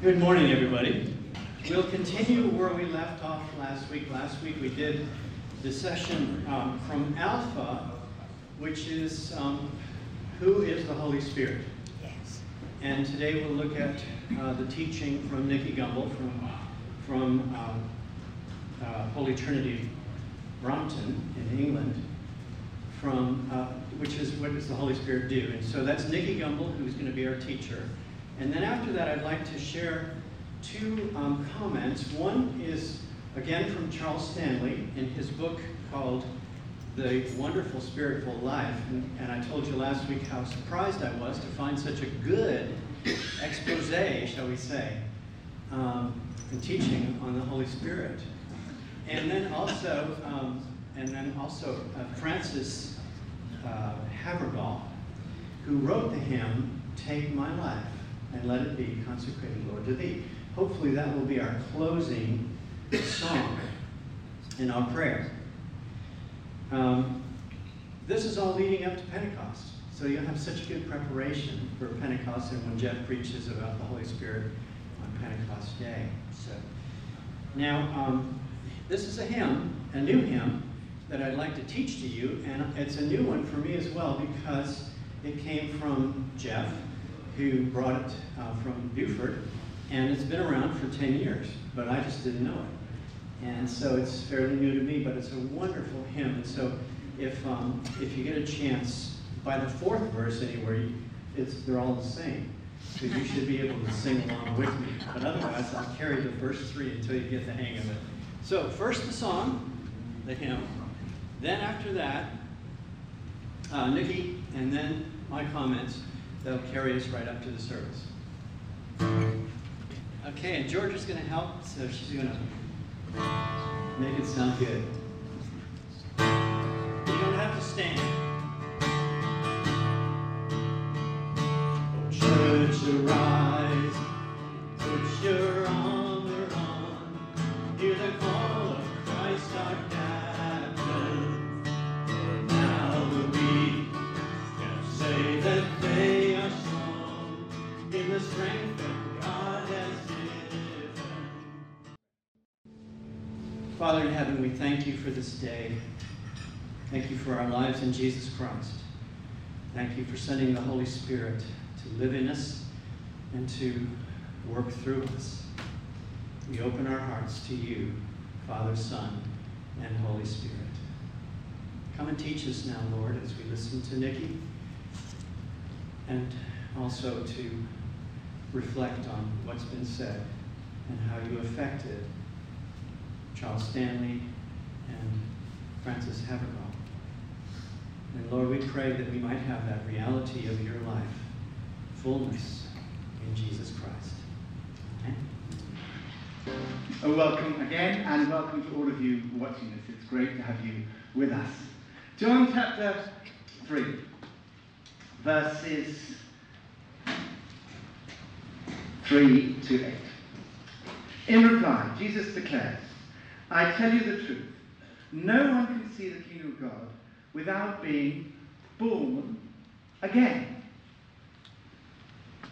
Good morning, everybody. We'll continue where we left off last week. Last week we did the session um, from Alpha, which is um, who is the Holy Spirit. Yes. And today we'll look at uh, the teaching from Nicky Gumbel from, from um, uh, Holy Trinity Brompton in England, from, uh, which is what does the Holy Spirit do? And so that's Nicky Gumbel, who's going to be our teacher. And then after that, I'd like to share two um, comments. One is, again, from Charles Stanley in his book called The Wonderful Spirit-Filled Life. And, and I told you last week how surprised I was to find such a good expose, shall we say, um, and teaching on the Holy Spirit. And then also, um, and then also uh, Frances uh, Havergal, who wrote the hymn, Take My Life and let it be consecrated, Lord, to thee. Hopefully that will be our closing song in our prayer. Um, this is all leading up to Pentecost. So you'll have such good preparation for Pentecost and when Jeff preaches about the Holy Spirit on Pentecost Day. So now, um, this is a hymn, a new hymn, that I'd like to teach to you, and it's a new one for me as well because it came from Jeff, who brought it uh, from Buford, and it's been around for 10 years, but I just didn't know it. And so it's fairly new to me, but it's a wonderful hymn. And so if, um, if you get a chance, by the fourth verse anywhere, it's, they're all the same. So you should be able to sing along with me. But otherwise, I'll carry the first three until you get the hang of it. So first the song, the hymn. Then after that, uh, Nicky, and then my comments that'll carry us right up to the service. Okay, and Georgia's going to help, so she's going to make it sound good. You don't have to stand. Church, for this day. Thank you for our lives in Jesus Christ. Thank you for sending the Holy Spirit to live in us and to work through us. We open our hearts to you, Father, Son, and Holy Spirit. Come and teach us now, Lord, as we listen to Nicky, and also to reflect on what's been said and how you affected Charles Stanley and Frances Havergal. And Lord, we pray that we might have that reality of your life, fullness in Jesus Christ. Amen. Welcome again, and welcome to all of you watching this. It's great to have you with us. John chapter 3, verses 3 to 8. In reply, Jesus declares, I tell you the truth. No one can see the kingdom of God without being born again.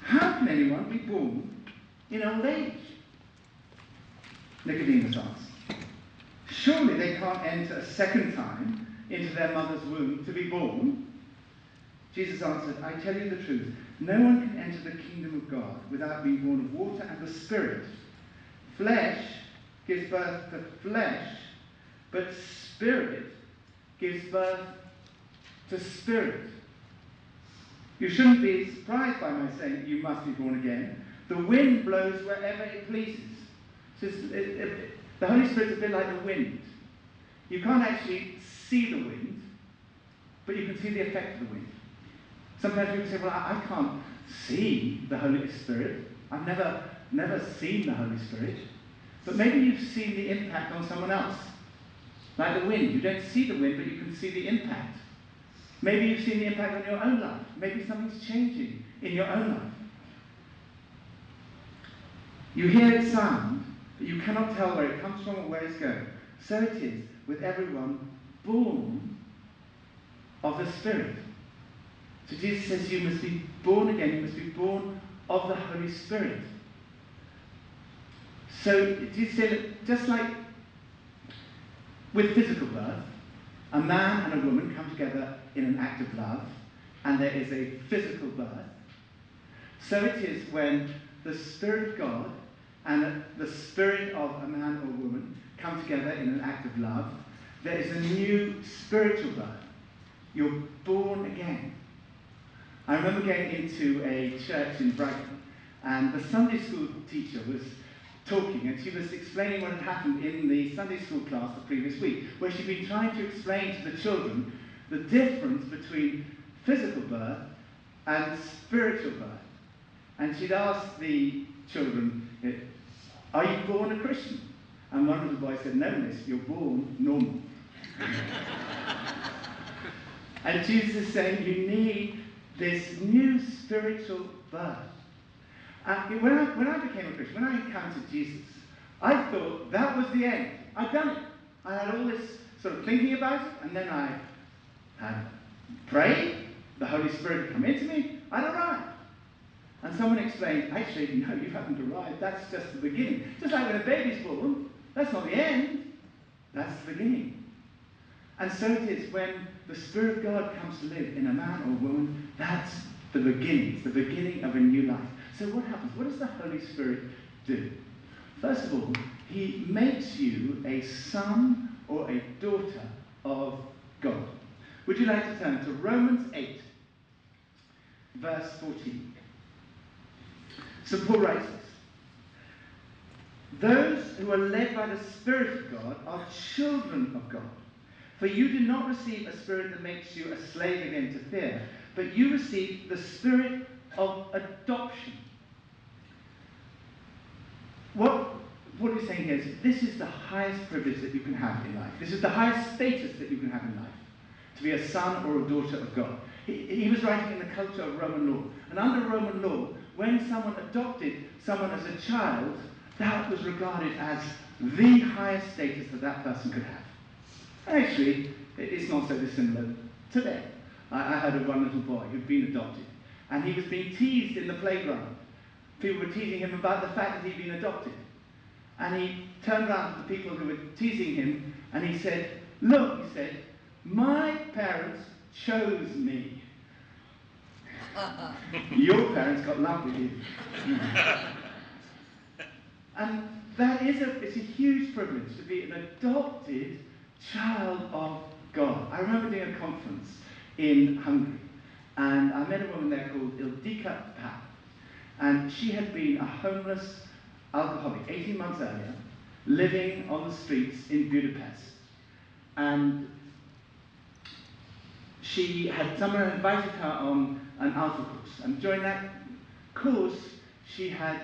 How can anyone be born in old age? Nicodemus asked. Surely they can't enter a second time into their mother's womb to be born? Jesus answered, I tell you the truth. No one can enter the kingdom of God without being born of water and the Spirit. Flesh gives birth to flesh, but Spirit gives birth to Spirit. You shouldn't be surprised by my saying you must be born again. The wind blows wherever it pleases. So it, it, the Holy Spirit's a bit like the wind. You can't actually see the wind, but you can see the effect of the wind. Sometimes people say, well, I, I can't see the Holy Spirit. I've never, never seen the Holy Spirit. But maybe you've seen the impact on someone else. Like the wind. You don't see the wind, but you can see the impact. Maybe you've seen the impact on your own life. Maybe something's changing in your own life. You hear its sound, but you cannot tell where it comes from or where it's going. So it is with everyone born of the Spirit. So Jesus says you must be born again, you must be born of the Holy Spirit. So, you see just like with physical birth, a man and a woman come together in an act of love, and there is a physical birth. So it is when the Spirit of God and the spirit of a man or woman come together in an act of love, there is a new spiritual birth. You're born again. I remember going into a church in Brighton, and the Sunday school teacher was talking, and she was explaining what had happened in the Sunday school class the previous week, where she'd been trying to explain to the children the difference between physical birth and spiritual birth. And she'd asked the children, eh, Are you born a Christian? And one of the boys said, No, miss, you're born normal. and Jesus is saying, You need this new spiritual birth. And when I, when I became a Christian, when I encountered Jesus, I thought that was the end. I'd done it. I had all this sort of thinking about it, and then I had prayed, the Holy Spirit had come into me, I'd arrived. And someone explained, actually, no, you haven't arrived, that's just the beginning. Just like when a baby's born, that's not the end, that's the beginning. And so it is when the Spirit of God comes to live in a man or woman, that's the beginning. It's the beginning of a new life. So what happens? What does the Holy Spirit do? First of all, he makes you a son or a daughter of God. Would you like to turn to Romans 8, verse 14? So Paul writes this. Those who are led by the Spirit of God are children of God. For you do not receive a spirit that makes you a slave again to fear, but you receive the spirit of adoption. What, what we're saying here is this is the highest privilege that you can have in life. This is the highest status that you can have in life. To be a son or a daughter of God. He, he was writing in the culture of Roman law. And under Roman law, when someone adopted someone as a child, that was regarded as the highest status that that person could have. Actually, it's not so dissimilar today. I, I heard of one little boy who'd been adopted, and he was being teased in the playground. People were teasing him about the fact that he'd been adopted. And he turned around to the people who were teasing him, and he said, Look, he said, my parents chose me. Uh-uh. Your parents got love with you. and that is a, it's a huge privilege to be an adopted child of God. I remember doing a conference in Hungary, and I met a woman there called Ildika Pap, and she had been a homeless alcoholic 18 months earlier, living on the streets in Budapest. And she had someone invited her on an alpha course, and during that course, she had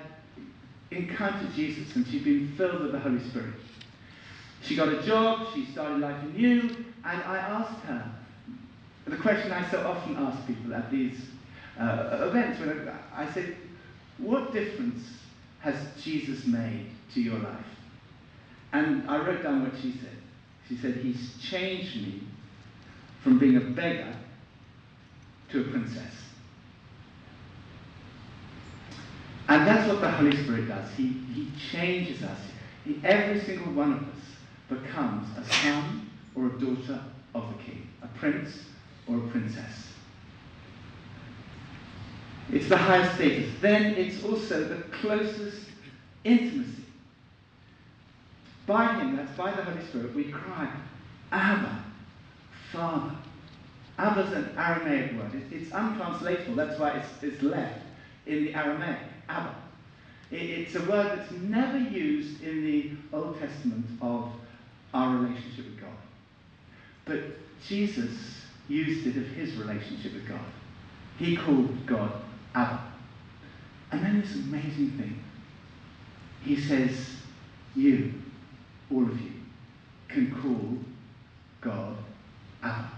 encountered Jesus and she'd been filled with the Holy Spirit. She got a job, she started life anew, and I asked her the question I so often ask people at these uh, events. When I, I said, What difference has Jesus made to your life? And I wrote down what she said. She said, He's changed me from being a beggar to a princess. And that's what the Holy Spirit does. He, he changes us. He, every single one of us becomes a son or a daughter of the king, a prince or a princess. It's the highest status. Then it's also the closest intimacy. By Him, that's by the Holy Spirit, we cry, Abba, Father. Abba's an Aramaic word. it's untranslatable. That's why it's, it's left in the Aramaic, Abba. it's a word that's never used in the Old Testament of our relationship with God. But Jesus used it of his relationship with God. He called God Abba. And then this amazing thing. He says, you, all of you, can call God Abba.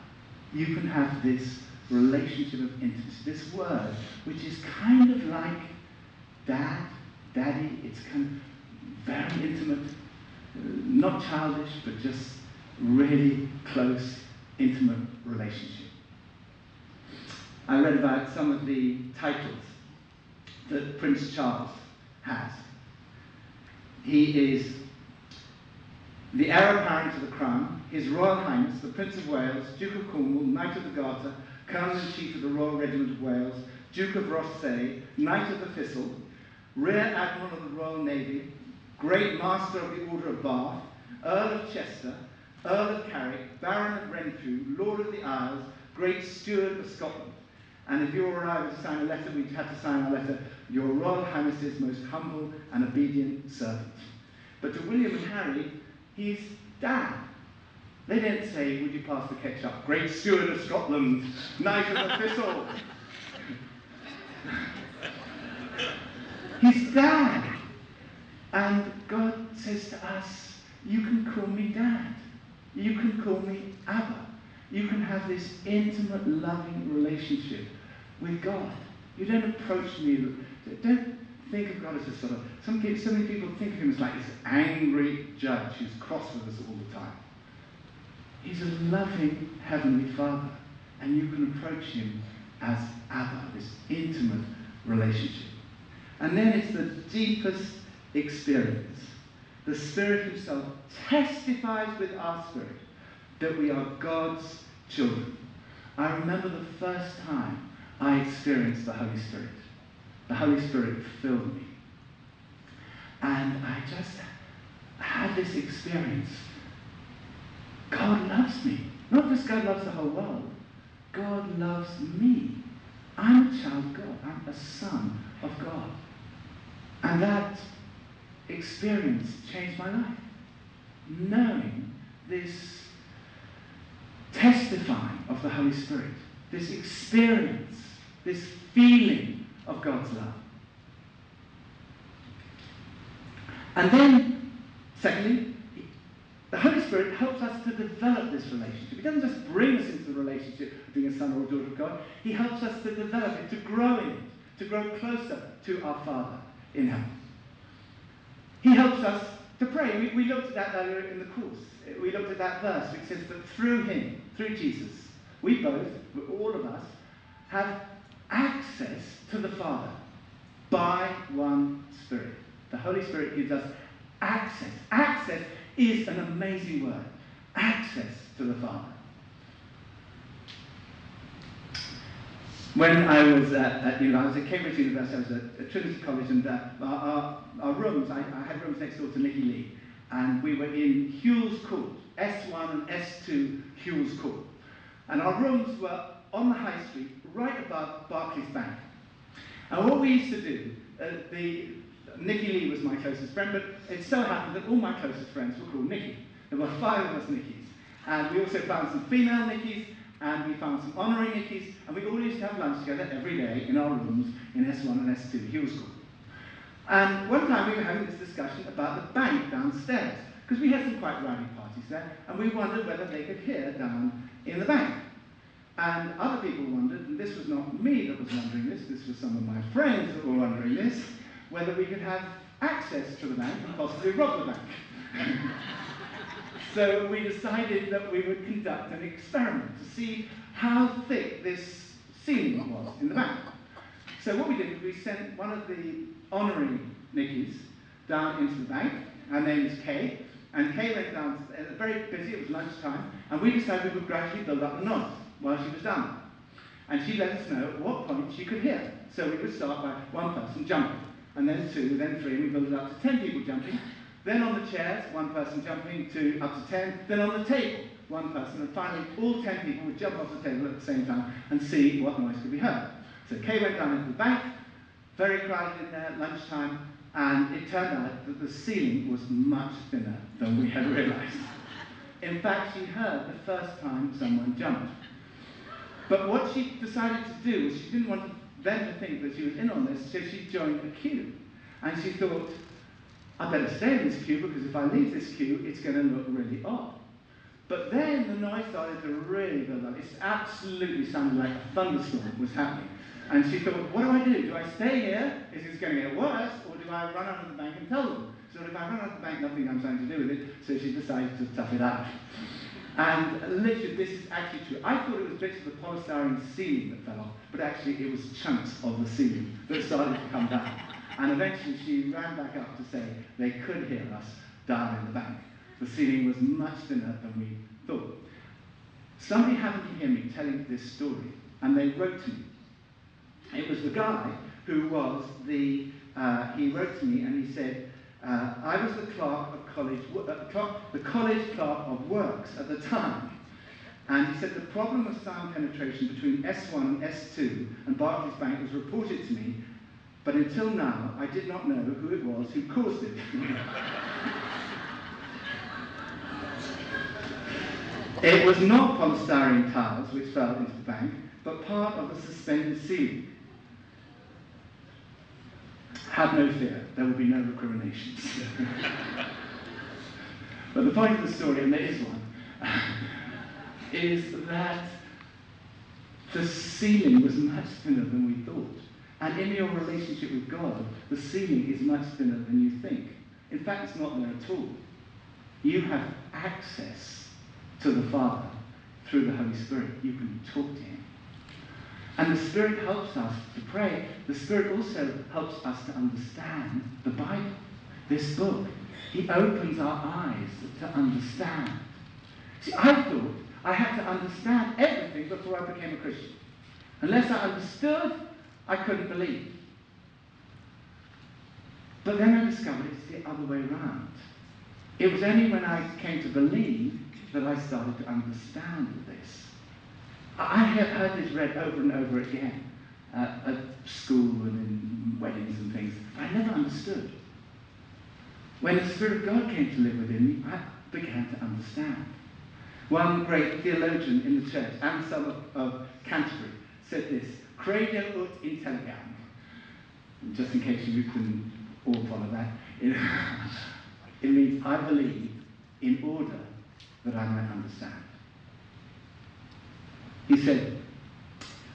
You can have this relationship of intimacy, this word, which is kind of like dad, daddy. It's kind of very intimate not childish, but just really close, intimate relationship. I read about some of the titles that Prince Charles has. he is the heir apparent to the crown, His Royal Highness, the Prince of Wales, Duke of Cornwall, Knight of the Garter, Colonel-in-Chief of the Royal Regiment of Wales, Duke of Rothesay, Knight of the Thistle, Rear Admiral of the Royal Navy, Great Master of the Order of Bath, Earl of Chester, Earl of Carrick, Baron of Renfrew, Lord of the Isles, Great Steward of Scotland. And if you or I were to sign a letter, we'd have to sign our letter, Your Royal Highness's most humble and obedient servant. But to William and Harry, he's dad. They didn't say, Would you pass the ketchup? Great Steward of Scotland, Knight of the Thistle. he's dad. And God says to us, You can call me dad. You can call me Abba. You can have this intimate, loving relationship with God. You don't approach me, don't think of God as a sort of, some, so many people think of him as like this angry judge who's cross with us all the time. He's a loving Heavenly Father, and you can approach him as Abba, this intimate relationship. And then it's the deepest experience. The Spirit Himself testifies with our spirit that we are God's children. I remember the first time I experienced the Holy Spirit. The Holy Spirit filled me. And I just had this experience. God loves me. Not just God loves the whole world. God loves me. I'm a child of God. I'm a son of God. And that experience changed my life. Knowing this testifying of the Holy Spirit, this experience, this feeling of God's love. And then, secondly, the Holy Spirit helps us to develop this relationship. He doesn't just bring us into the relationship of being a son or a daughter of God, He helps us to develop it, to grow in it, to grow closer to our Father in heaven. He helps us to pray. We, we looked at that earlier in the course. We looked at that verse which says that through Him, through Jesus, we both, all of us, have access to the Father by one Spirit. The Holy Spirit gives us access. Access is an amazing word. Access to the Father. When I was at, at, you know, I was at Cambridge University, I was at, at Trinity College, and uh, our, our, our, rooms, I, I, had rooms next door to Nicky Lee, and we were in Whewell's Court, S1 and S2 Whewell's Court. And our rooms were on the high street, right above Barclays Bank. And what we used to do, uh, the, Nicky Lee was my closest friend, but it so happened that all my closest friends were called Nicky. There were five of us Nickies. And we also found some female Nickies, and we found some honorary Nickies, and we all used to have lunch together every day in our rooms in S1 and S2 Whewell School. And one time we were having this discussion about the bank downstairs, because we had some quite rowdy parties there, and we wondered whether they could hear down in the bank. And other people wondered, and this was not me that was wondering this, this was some of my friends that were wondering this, whether we could have access to the bank and possibly rob the bank. so we decided that we would conduct an experiment to see how thick this ceiling was in the bank. So what we did was we sent one of the honorary Nickies down into the bank. Her name is Kay. And Kay went down, very busy, it was lunchtime, and we decided we would gradually build up the noise while she was down. And she let us know at what point she could hear. So we would start by one person jumping, and then two, then three, and we built it up to ten people jumping. Then on the chairs, one person jumping to up to ten. Then on the table, one person. And finally, all ten people would jump off the table at the same time and see what noise could be heard. So Kay went down into the bank, very crowded in there, lunchtime, and it turned out that the ceiling was much thinner than we had realized. In fact, she heard the first time someone jumped. But what she decided to do was she didn't want them to think that she was in on this, so she joined a queue. And she thought, I better stay in this queue because if I leave this queue, it's going to look really odd. But then the noise started to really build up. It absolutely sounded like a thunderstorm was happening. And she thought, what do I do? Do I stay here? Is this going to get worse? Or do I run out of the bank and tell them? So if I run out of the bank, nothing I'm trying to do with it. So she decided to tough it out. And literally, this is actually true. I thought it was bits of the polystyrene ceiling that fell off, but actually it was chunks of the ceiling that started to come down. And eventually she ran back up to say they could hear us down in the bank. The ceiling was much thinner than we thought. Somebody happened to hear me telling this story, and they wrote to me. It was the guy who was the, uh, he wrote to me and he said, uh, I was the clerk of college, uh, the college clerk of works at the time. And he said the problem of sound penetration between S1 and S2 and Barclays Bank was reported to me, but until now I did not know who it was who caused it. it was not polystyrene tiles which fell into the bank, but part of the suspended ceiling. Have no fear, there will be no recriminations. but the point of the story, and there is one, is that the ceiling was much thinner than we thought. And in your relationship with God, the ceiling is much thinner than you think. In fact, it's not there at all. You have access to the Father through the Holy Spirit. You can talk to Him. And the Spirit helps us to pray. The Spirit also helps us to understand the Bible, this book. He opens our eyes to understand. See, I thought I had to understand everything before I became a Christian. Unless I understood, I couldn't believe. But then I discovered it's the other way around. It was only when I came to believe that I started to understand this. I have heard this read over and over again uh, at school and in weddings and things. I never understood. When the Spirit of God came to live within me, I began to understand. One great theologian in the church, Anselm of, of Canterbury, said this, Credo ut intelligam. Just in case you can all follow that. It, it means I believe in order that I might understand. He said,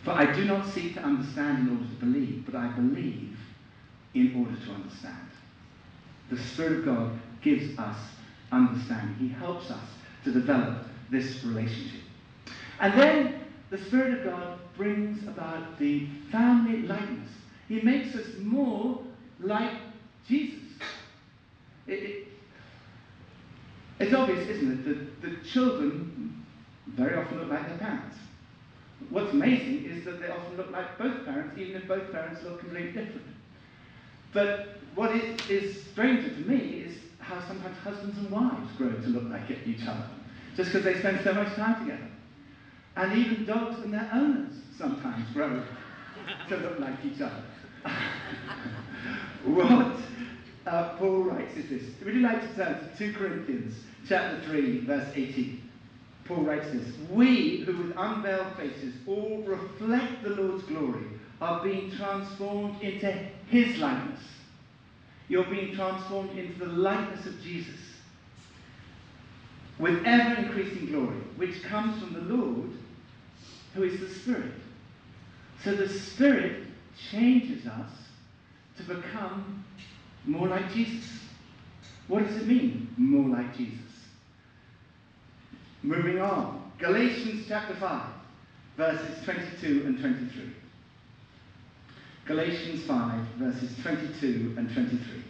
For I do not seek to understand in order to believe, but I believe in order to understand. The Spirit of God gives us understanding. He helps us to develop this relationship. And then the Spirit of God brings about the family likeness. He makes us more like Jesus. It, it, it's obvious, isn't it, that the children very often look like their parents. What's amazing is that they often look like both parents, even if both parents look completely different. But what is stranger to me is how sometimes husbands and wives grow to look like each other, just because they spend so much time together. And even dogs and their owners sometimes grow to look like each other. what uh, Paul writes is this. Would you like to turn to 2 Corinthians chapter 3, verse 18? Paul writes this We who with unveiled faces all reflect the Lord's glory are being transformed into his likeness. You're being transformed into the likeness of Jesus with ever increasing glory, which comes from the Lord, who is the Spirit. So the Spirit changes us to become more like Jesus. What does it mean, more like Jesus? Moving on. Galatians chapter 5, verses 22 and 23. Galatians 5, verses 22 and 23.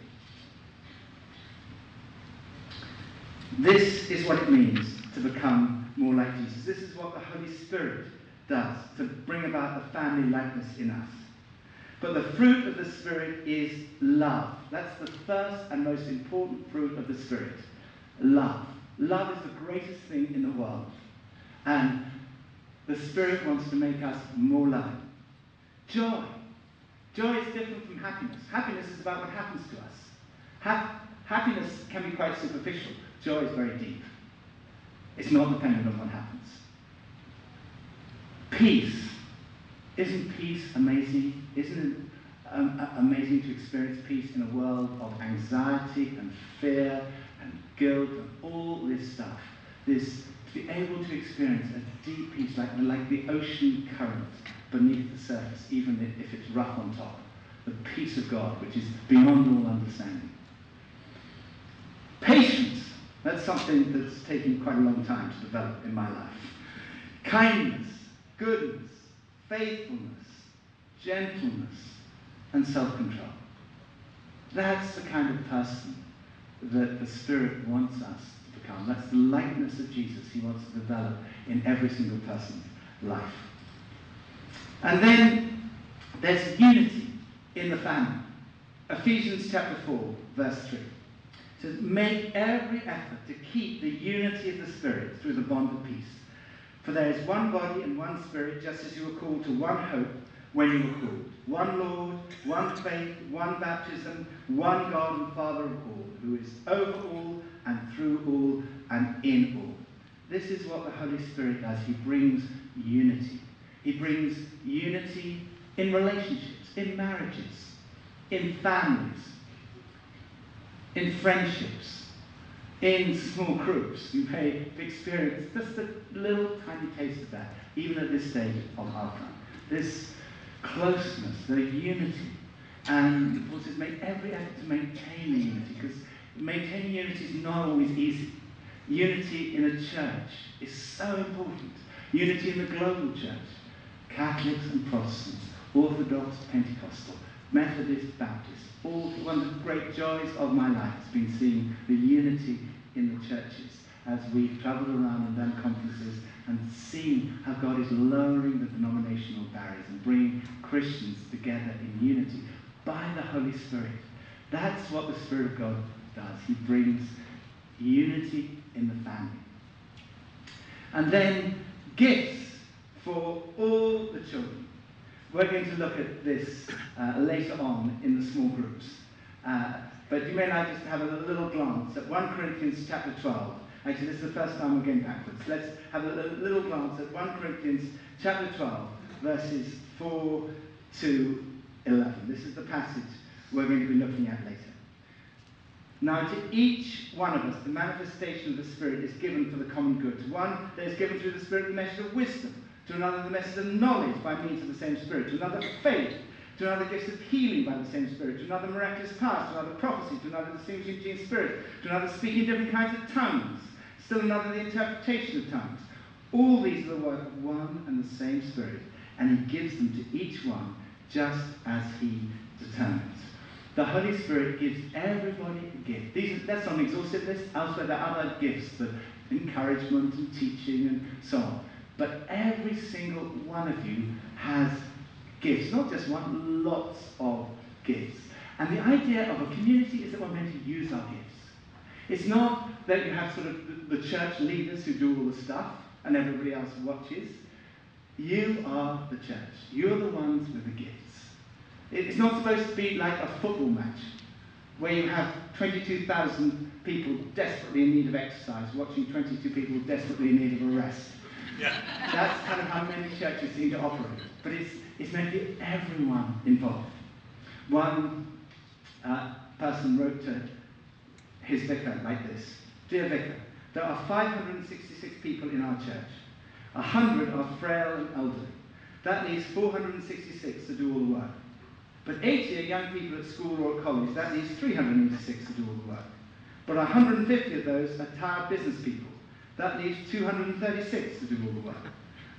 This is what it means to become more like Jesus. This is what the Holy Spirit does to bring about the family likeness in us. But the fruit of the Spirit is love. That's the first and most important fruit of the Spirit. Love. Love is the greatest thing in the world. And the Spirit wants to make us more like. Joy. Joy is different from happiness. Happiness is about what happens to us. Ha- happiness can be quite superficial. Joy is very deep. It's not dependent on what happens. Peace. Isn't peace amazing? Isn't it um, amazing to experience peace in a world of anxiety and fear and guilt and all this stuff? This to be able to experience a deep peace like, like the ocean current beneath the surface, even if it's rough on top. The peace of God, which is beyond all understanding. Patience. That's something that's taken quite a long time to develop in my life. Kindness, goodness, faithfulness, gentleness, and self control. That's the kind of person that the Spirit wants us to become. That's the likeness of Jesus he wants to develop in every single person's life. And then there's unity in the family. Ephesians chapter 4, verse 3 says, Make every effort to keep the unity of the Spirit through the bond of peace. For there is one body and one Spirit, just as you were called to one hope when you were called. One Lord, one faith, one baptism, one God and Father of all, who is over all and through all and in all. This is what the Holy Spirit does. He brings unity. He brings unity in relationships, in marriages, in families, in friendships, in small groups. You may experience just a little tiny taste of that, even at this stage of our time. This closeness, the unity. And Paul says, make every effort to maintain the unity, because maintaining unity is not always easy. Unity in a church is so important. Unity in the global church, Catholics and Protestants, Orthodox, Pentecostal, Methodist, Baptist, all one of the great joys of my life has been seeing the unity in the churches as we've travelled around and done conferences and seen how God is lowering the denominational barriers and bringing Christians together in unity by the Holy Spirit. That's what the Spirit of God does. He brings unity in the family. And then gifts for all the children. We're going to look at this uh, later on in the small groups. Uh, but you may like just have a little glance at 1 Corinthians chapter 12. Actually, this is the first time we're going backwards. Let's have a little glance at 1 Corinthians chapter 12, verses 4 to 11. This is the passage we're going to be looking at later. Now, to each one of us, the manifestation of the Spirit is given for the common good. To one, there is given through the Spirit the message of wisdom. To another, the message of knowledge by means of the same Spirit. To another, faith. To another, gifts of healing by the same Spirit. To another, miraculous powers. To another, prophecy. To another, distinguishing spirits. To another, speaking different kinds of tongues. Still another, the interpretation of tongues. All these are the work of one and the same Spirit, and He gives them to each one just as He determines. The Holy Spirit gives everybody a gift. These, that's not an exhaustive list. Elsewhere, there are other gifts, the encouragement and teaching and so on. But every single one of you has gifts. Not just one, lots of gifts. And the idea of a community is that we're meant to use our gifts. It's not that you have sort of the, church leaders who do all the stuff and everybody else watches. You are the church. You're the ones with the gifts. It's not supposed to be like a football match where you have 22,000 people desperately in need of exercise watching 22 people desperately in need of a rest. Yeah. That's kind of how many churches seem to operate. But it's, it's meant to everyone involved. One uh, person wrote to his vicar like this Dear Vicar, there are 566 people in our church. 100 are frail and elderly. That leaves 466 to do all the work. But 80 are young people at school or at college. That leaves 386 to do all the work. But 150 of those are tired business people. That leaves 236 to do all the work.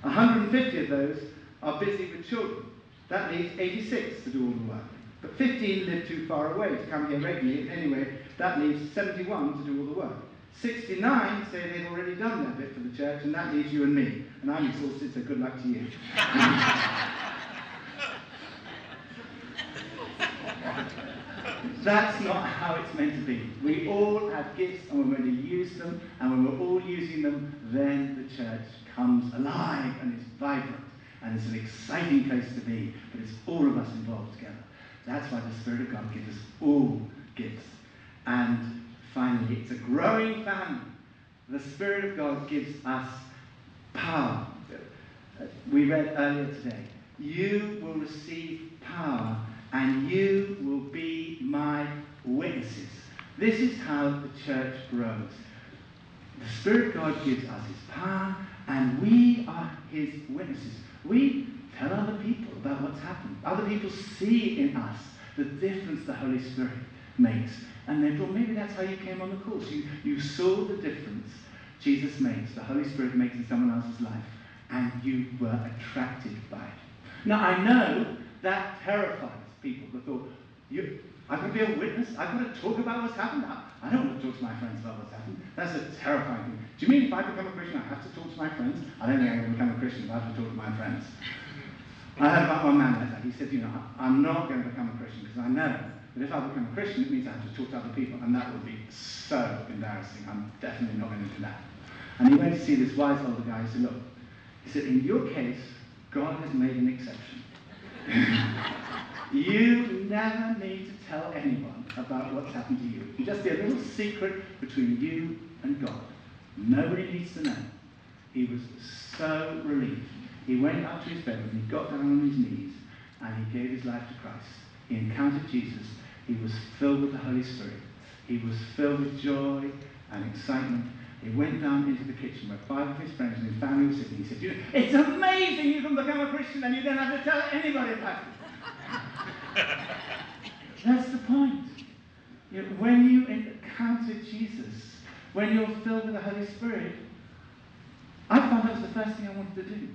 150 of those are busy with children. That leaves 86 to do all the work. But 15 live too far away to come here regularly. Anyway, that leaves 71 to do all the work. 69 say they've already done their bit for the church, and that leaves you and me. And I'm exhausted, so good luck to you. That's not how it's meant to be. We all have gifts and we're going to use them, and when we're all using them, then the church comes alive and it's vibrant. And it's an exciting place to be, but it's all of us involved together. That's why the Spirit of God gives us all gifts. And finally, it's a growing family. The Spirit of God gives us power. We read earlier today. You will receive power and you will be my witnesses. This is how the church grows. The Spirit God gives us his power, and we are his witnesses. We tell other people about what's happened. Other people see in us the difference the Holy Spirit makes. And they thought, maybe that's how you came on the course. You, you saw the difference Jesus makes, the Holy Spirit makes in someone else's life, and you were attracted by it. Now, I know that terrifies people. They thought, you, Got to be a witness. Got to talk about what's happened. I, I don't want to talk to my friends about what's happened. That's a terrifying thing. Do you mean if I become a Christian, I have to talk to my friends? I don't think I'm going to become a Christian if I have to talk to my friends. I heard about one man like that. He said, you know, I'm not going to become a Christian because I know that if I become a Christian, it means I have to talk to other people, and that would be so embarrassing. I'm definitely not going to do that. And he went to see this wise older guy. He said, look, he said, in your case, God has made an exception. you never need to tell anyone about what's happened to you. You just be a little secret between you and God. Nobody needs to know. He was so relieved. He went up to his bedroom, he got down on his knees, and he gave his life to Christ. He encountered Jesus. He was filled with the Holy Spirit. He was filled with joy and excitement. He went down into the kitchen where five of his friends and his family were sitting. He said, you know, It's amazing you can become a Christian and you don't have to tell anybody about it. That's the point. You know, when you encounter Jesus, when you're filled with the Holy Spirit, I found that was the first thing I wanted to do.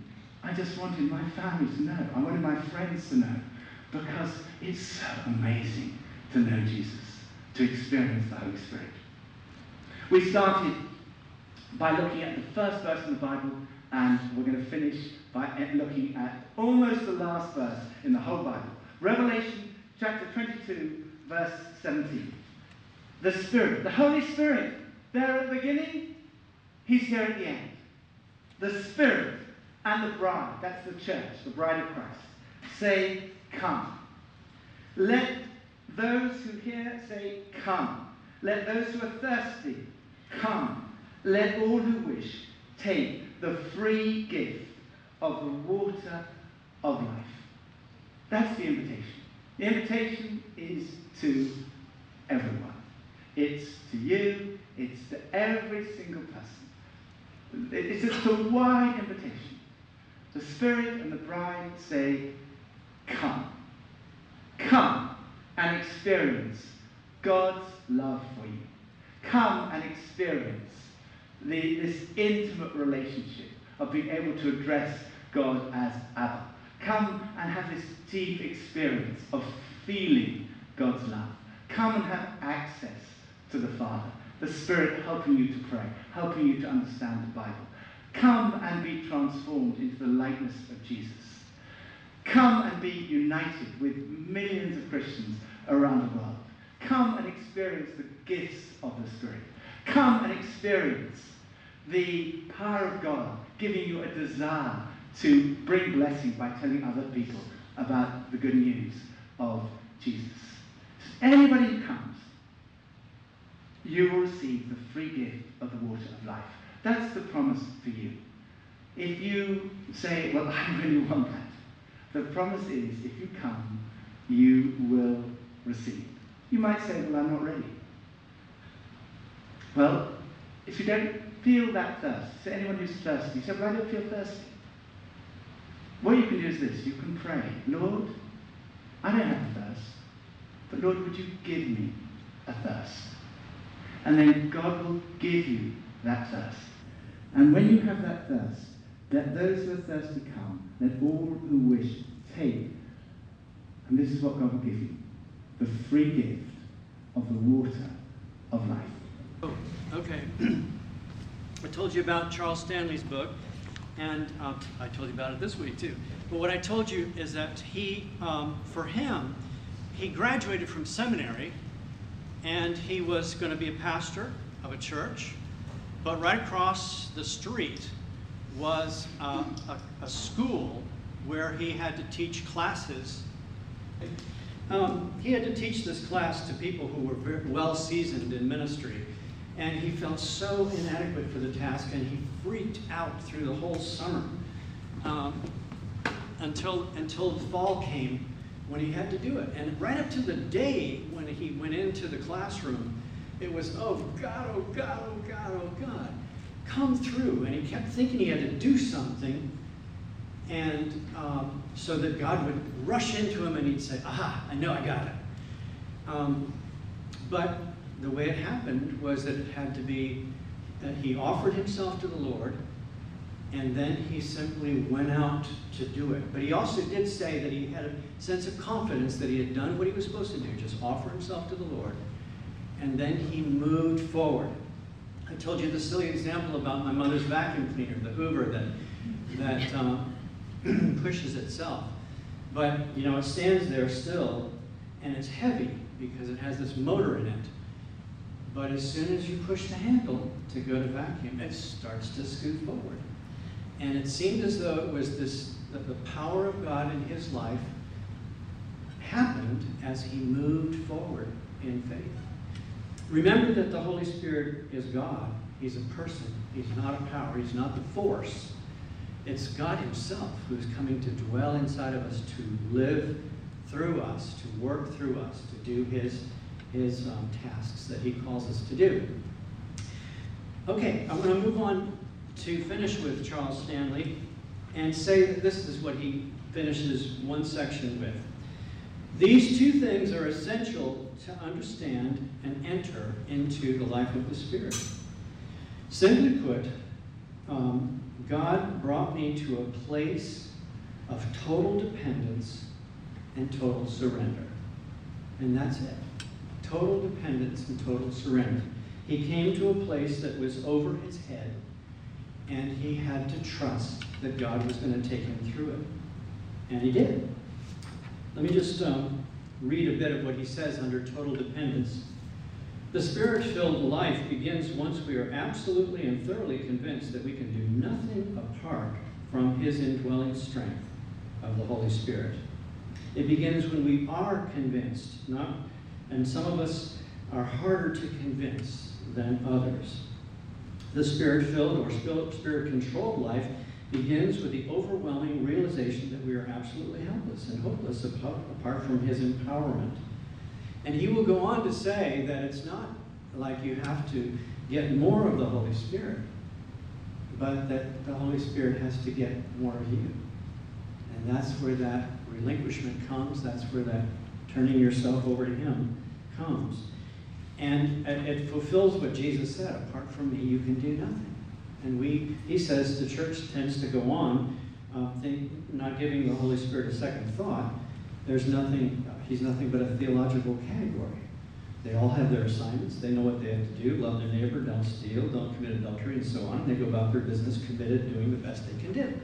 I just wanted my family to know. I wanted my friends to know. Because it's so amazing to know Jesus, to experience the Holy Spirit. We started by looking at the first verse in the Bible, and we're going to finish by looking at almost the last verse in the whole Bible. Revelation chapter 22, verse 17. The Spirit, the Holy Spirit, there at the beginning, He's here at the end. The Spirit and the bride, that's the church, the bride of Christ, say, Come. Let those who hear say, Come. Let those who are thirsty come. Let all who wish take the free gift of the water of life. That's the invitation. The invitation is to everyone. It's to you, it's to every single person. It's a wide invitation. The Spirit and the bride say, Come. Come and experience God's love for you. Come and experience the, this intimate relationship of being able to address God as Abba. Come and have this deep experience of feeling God's love. Come and have access to the Father, the Spirit helping you to pray, helping you to understand the Bible. Come and be transformed into the likeness of Jesus. Come and be united with millions of Christians around the world. Come and experience the gifts of the Spirit. Come and experience the power of God giving you a desire to bring blessing by telling other people about the good news of Jesus. Anybody who comes, you will receive the free gift of the water of life. That's the promise for you. If you say, Well, I really want that, the promise is if you come, you will receive. You might say, Well, I'm not ready. Well, if you don't feel that thirst, so anyone who's thirsty, you say, Well, I don't feel thirsty. What you can do is this you can pray, Lord, I don't have a thirst, but Lord, would you give me a thirst? And then God will give you that thirst. And when you have that thirst, let those who are thirsty come, let all who wish take. And this is what God will give you the free gift of the water of life. Oh, okay. I told you about Charles Stanley's book, and uh, I told you about it this week too. But what I told you is that he, um, for him, he graduated from seminary and he was going to be a pastor of a church. But right across the street was uh, a, a, school where he had to teach classes. Um, he had to teach this class to people who were well seasoned in ministry. And he felt so inadequate for the task, and he freaked out through the whole summer um, until, until the fall came when he had to do it. And right up to the day when he went into the classroom, it was, oh God, oh God, oh God, oh God, come through. And he kept thinking he had to do something, and um, so that God would rush into him and he'd say, aha, I know I got it. Um, but the way it happened was that it had to be that he offered himself to the Lord, and then he simply went out to do it. But he also did say that he had a sense of confidence that he had done what he was supposed to do, just offer himself to the Lord. And then he moved forward. I told you the silly example about my mother's vacuum cleaner, the Hoover that, that uh, pushes itself. But, you know, it stands there still, and it's heavy because it has this motor in it. But as soon as you push the handle to go to vacuum, it starts to scoot forward. And it seemed as though it was this, that the power of God in his life happened as he moved forward in faith. Remember that the Holy Spirit is God. He's a person. He's not a power. He's not the force. It's God himself who's coming to dwell inside of us, to live through us, to work through us, to do his, his um, tasks that he calls us to do. Okay, I'm going to move on to finish with Charles Stanley and say that this is what he finishes one section with. These two things are essential to understand and enter into the life of the Spirit. Simply put, um, God brought me to a place of total dependence and total surrender. And that's it. Total dependence and total surrender. He came to a place that was over his head and he had to trust that God was going to take him through it. And he did. Let me just um, read a bit of what he says under total dependence. The spirit filled life begins once we are absolutely and thoroughly convinced that we can do nothing apart from his indwelling strength of the Holy Spirit. It begins when we are convinced, not, and some of us are harder to convince than others. The spirit filled or spirit controlled life begins with the overwhelming realization that we are absolutely helpless and hopeless apart from his empowerment. And he will go on to say that it's not like you have to get more of the Holy Spirit, but that the Holy Spirit has to get more of you. And that's where that relinquishment comes, that's where that turning yourself over to him comes. And it fulfills what Jesus said apart from me, you can do nothing. And we, he says the church tends to go on, uh, think, not giving the Holy Spirit a second thought. There's nothing, he's nothing but a theological category. They all have their assignments. They know what they have to do love their neighbor, don't steal, don't commit adultery, and so on. They go about their business committed, doing the best they can do.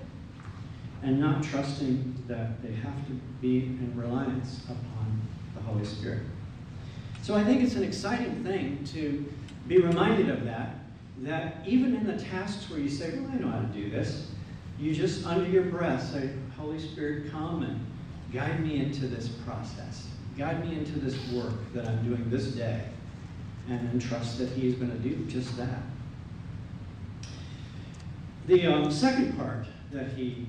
And not trusting that they have to be in reliance upon the Holy Spirit. So I think it's an exciting thing to be reminded of that, that even in the tasks where you say, well, I know how to do this, you just under your breath say, Holy Spirit, come and guide me into this process. Guide me into this work that I'm doing this day. And then trust that He's going to do just that. The um, second part that he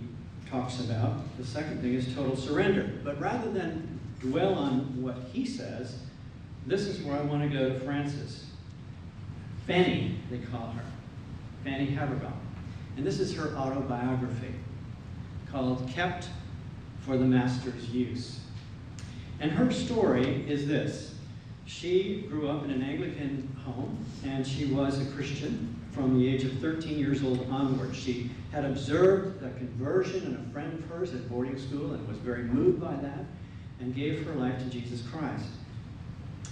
talks about, the second thing is total surrender. But rather than dwell on what he says, this is where I want to go to Frances. Fanny, they call her. Fanny Havergal. And this is her autobiography called Kept for the Master's Use. And her story is this. She grew up in an Anglican home, and she was a Christian from the age of 13 years old onward. She had observed a conversion in a friend of hers at boarding school and was very moved by that and gave her life to Jesus Christ.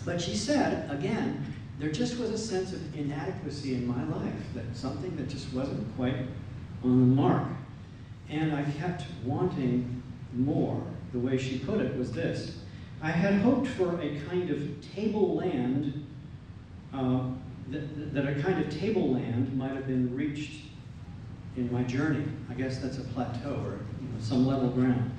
But she said, again, there just was a sense of inadequacy in my life, that something that just wasn't quite on the mark. And I kept wanting more. The way she put it was this I had hoped for a kind of tableland, uh, that, that a kind of tableland might have been reached in my journey. I guess that's a plateau or you know, some level ground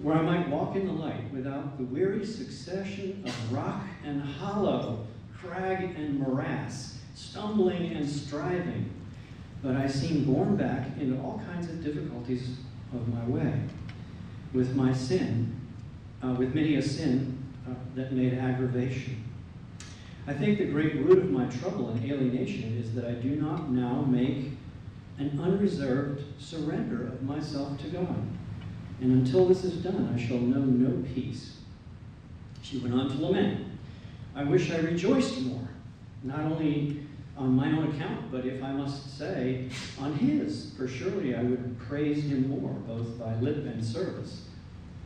where I might walk in the light without the weary succession of rock and hollow, crag and morass, stumbling and striving. But I seem borne back into all kinds of difficulties of my way, with my sin, uh, with many a sin uh, that made aggravation. I think the great root of my trouble and alienation is that I do not now make an unreserved surrender of myself to God. And until this is done, I shall know no peace. She went on to lament. I wish I rejoiced more, not only on my own account, but if I must say, on his, for surely I would praise him more, both by lip and service.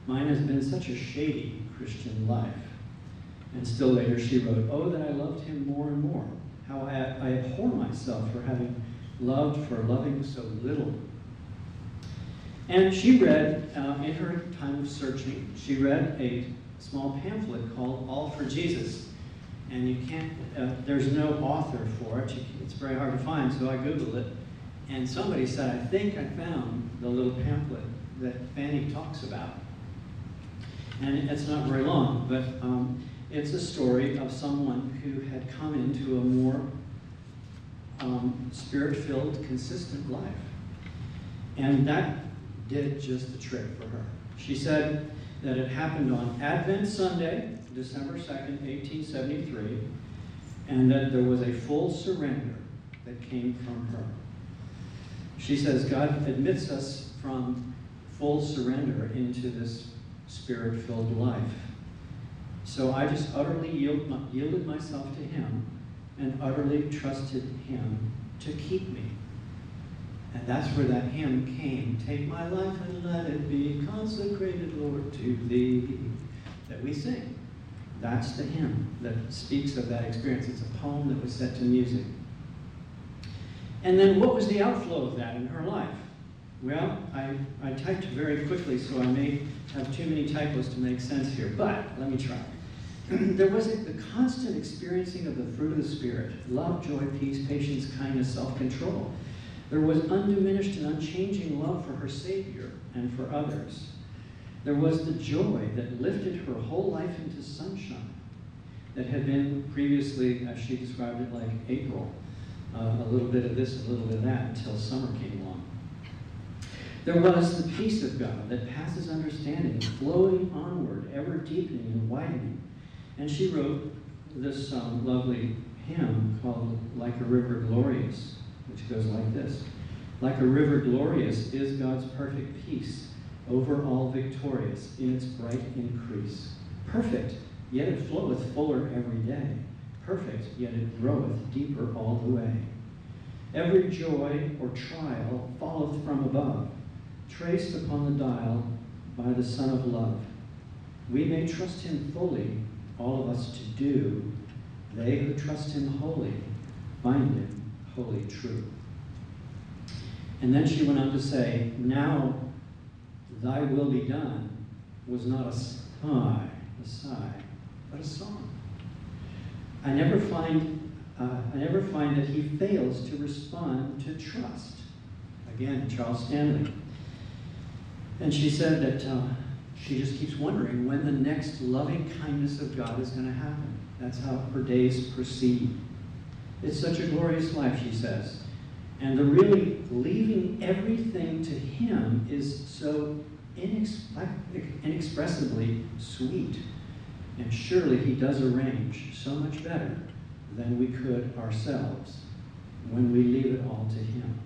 Mine has been such a shady Christian life. And still later she wrote, Oh, that I loved him more and more. How I, I abhor myself for having loved, for loving so little. And she read, uh, in her time of searching, she read a small pamphlet called All for Jesus and you can't, uh, there's no author for it. It's very hard to find, so I Googled it. And somebody said, I think I found the little pamphlet that Fanny talks about. And it's not very long, but um, it's a story of someone who had come into a more um, spirit filled, consistent life. And that did just the trick for her. She said that it happened on Advent Sunday, December 2nd, 1873, and that there was a full surrender that came from her. She says God admits us from full surrender into this spirit filled life. So I just utterly yield, yielded myself to Him and utterly trusted Him to keep me. And that's where that hymn came. Take my life and let it be consecrated, Lord, to Thee, that we sing. That's the hymn that speaks of that experience. It's a poem that was set to music. And then what was the outflow of that in her life? Well, I, I typed very quickly, so I may have too many typos to make sense here, but let me try. there was a, the constant experiencing of the fruit of the Spirit love, joy, peace, patience, kindness, self control. There was undiminished and unchanging love for her Savior and for others. There was the joy that lifted her whole life into sunshine that had been previously, as she described it, like April. Uh, a little bit of this, a little bit of that, until summer came along. There was the peace of God that passes understanding, flowing onward, ever deepening and widening. And she wrote this um, lovely hymn called Like a River Glorious, which goes like this Like a river glorious is God's perfect peace over all victorious in its bright increase. Perfect, yet it floweth fuller every day. Perfect, yet it groweth deeper all the way. Every joy or trial falleth from above, traced upon the dial by the Sun of Love. We may trust him fully, all of us to do. They who trust him wholly find him wholly true. And then she went on to say, Now Thy will be done was not a sigh, a sigh, but a song. I never find, uh, I never find that he fails to respond to trust. Again, Charles Stanley. And she said that uh, she just keeps wondering when the next loving kindness of God is going to happen. That's how her days proceed. It's such a glorious life, she says. And the really leaving everything to Him is so inexpressibly sweet. And surely He does arrange so much better than we could ourselves when we leave it all to Him.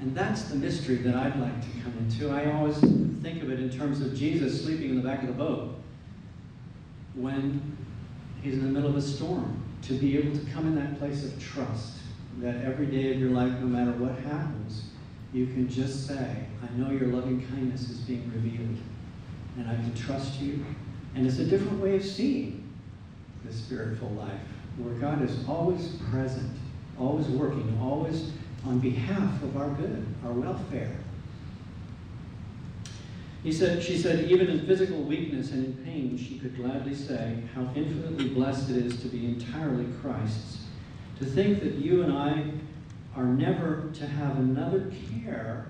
And that's the mystery that I'd like to come into. I always think of it in terms of Jesus sleeping in the back of the boat when he's in the middle of a storm, to be able to come in that place of trust that every day of your life, no matter what happens, you can just say, I know your loving kindness is being revealed, and I can trust you. And it's a different way of seeing the spiritual life, where God is always present, always working, always on behalf of our good, our welfare. He said, she said, even in physical weakness and in pain, she could gladly say how infinitely blessed it is to be entirely Christ's. To think that you and I are never to have another care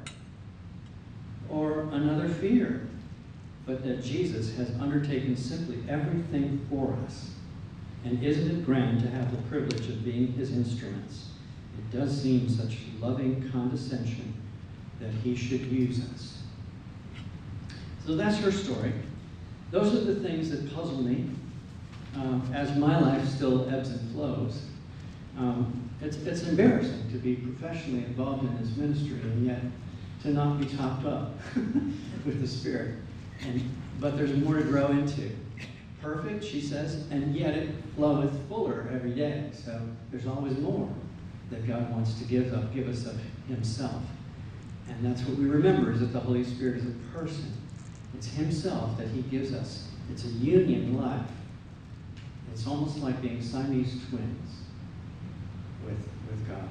or another fear, but that Jesus has undertaken simply everything for us. And isn't it grand to have the privilege of being his instruments? It does seem such loving condescension that he should use us. So that's her story. Those are the things that puzzle me uh, as my life still ebbs and flows. Um, it's, it's embarrassing to be professionally involved in this ministry and yet to not be topped up with the Spirit. And, but there's more to grow into. Perfect, she says, and yet it floweth fuller every day. So there's always more that God wants to give, of, give us of Himself. And that's what we remember is that the Holy Spirit is a person. It's Himself that He gives us. It's a union life. It's almost like being Siamese twins with, with God.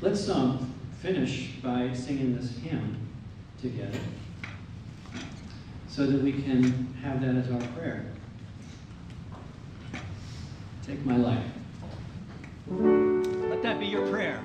Let's um, finish by singing this hymn together so that we can have that as our prayer. Take my life. Let that be your prayer.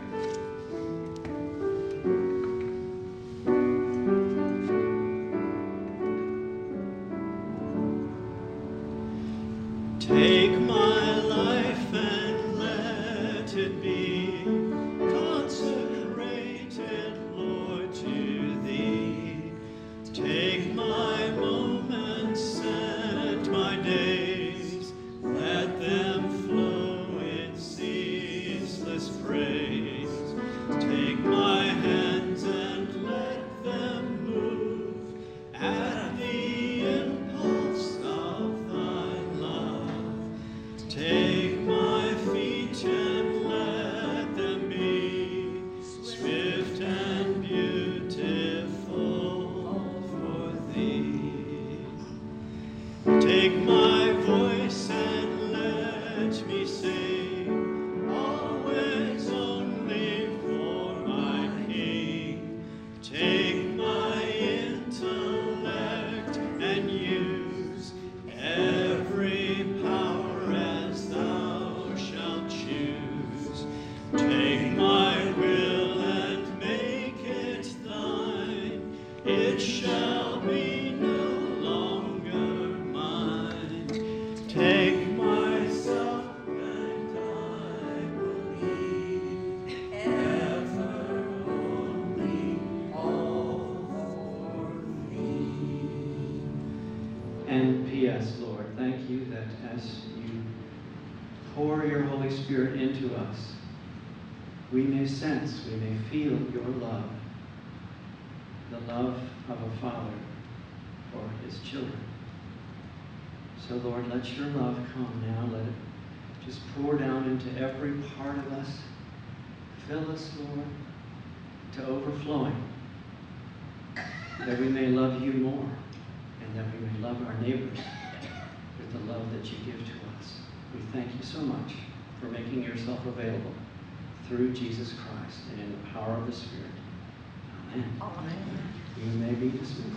Let your love come now. Let it just pour down into every part of us. Fill us, Lord, to overflowing, that we may love you more and that we may love our neighbors with the love that you give to us. We thank you so much for making yourself available through Jesus Christ and in the power of the Spirit. Amen. Amen. You may be dismissed.